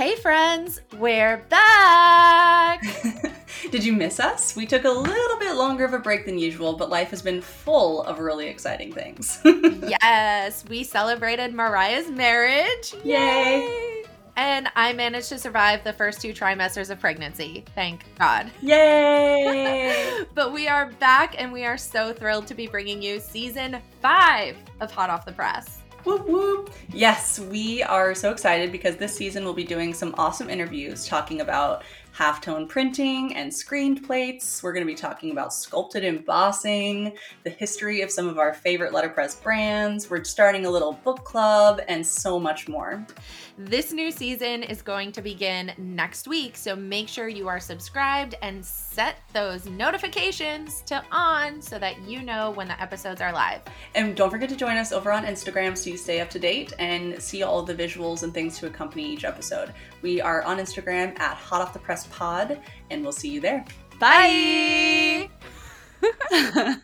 Hey, friends, we're back! Did you miss us? We took a little bit longer of a break than usual, but life has been full of really exciting things. yes, we celebrated Mariah's marriage. Yay! Yay! And I managed to survive the first two trimesters of pregnancy. Thank God. Yay! but we are back and we are so thrilled to be bringing you season five of Hot Off the Press. Whoop whoop. Yes, we are so excited because this season we'll be doing some awesome interviews talking about halftone printing and screened plates. We're going to be talking about sculpted embossing, the history of some of our favorite letterpress brands. We're starting a little book club and so much more. This new season is going to begin next week, so make sure you are subscribed and set those notifications to on so that you know when the episodes are live. And don't forget to join us over on Instagram so you stay up to date and see all the visuals and things to accompany each episode. We are on Instagram at Hot Off the Press Pod, and we'll see you there. Bye.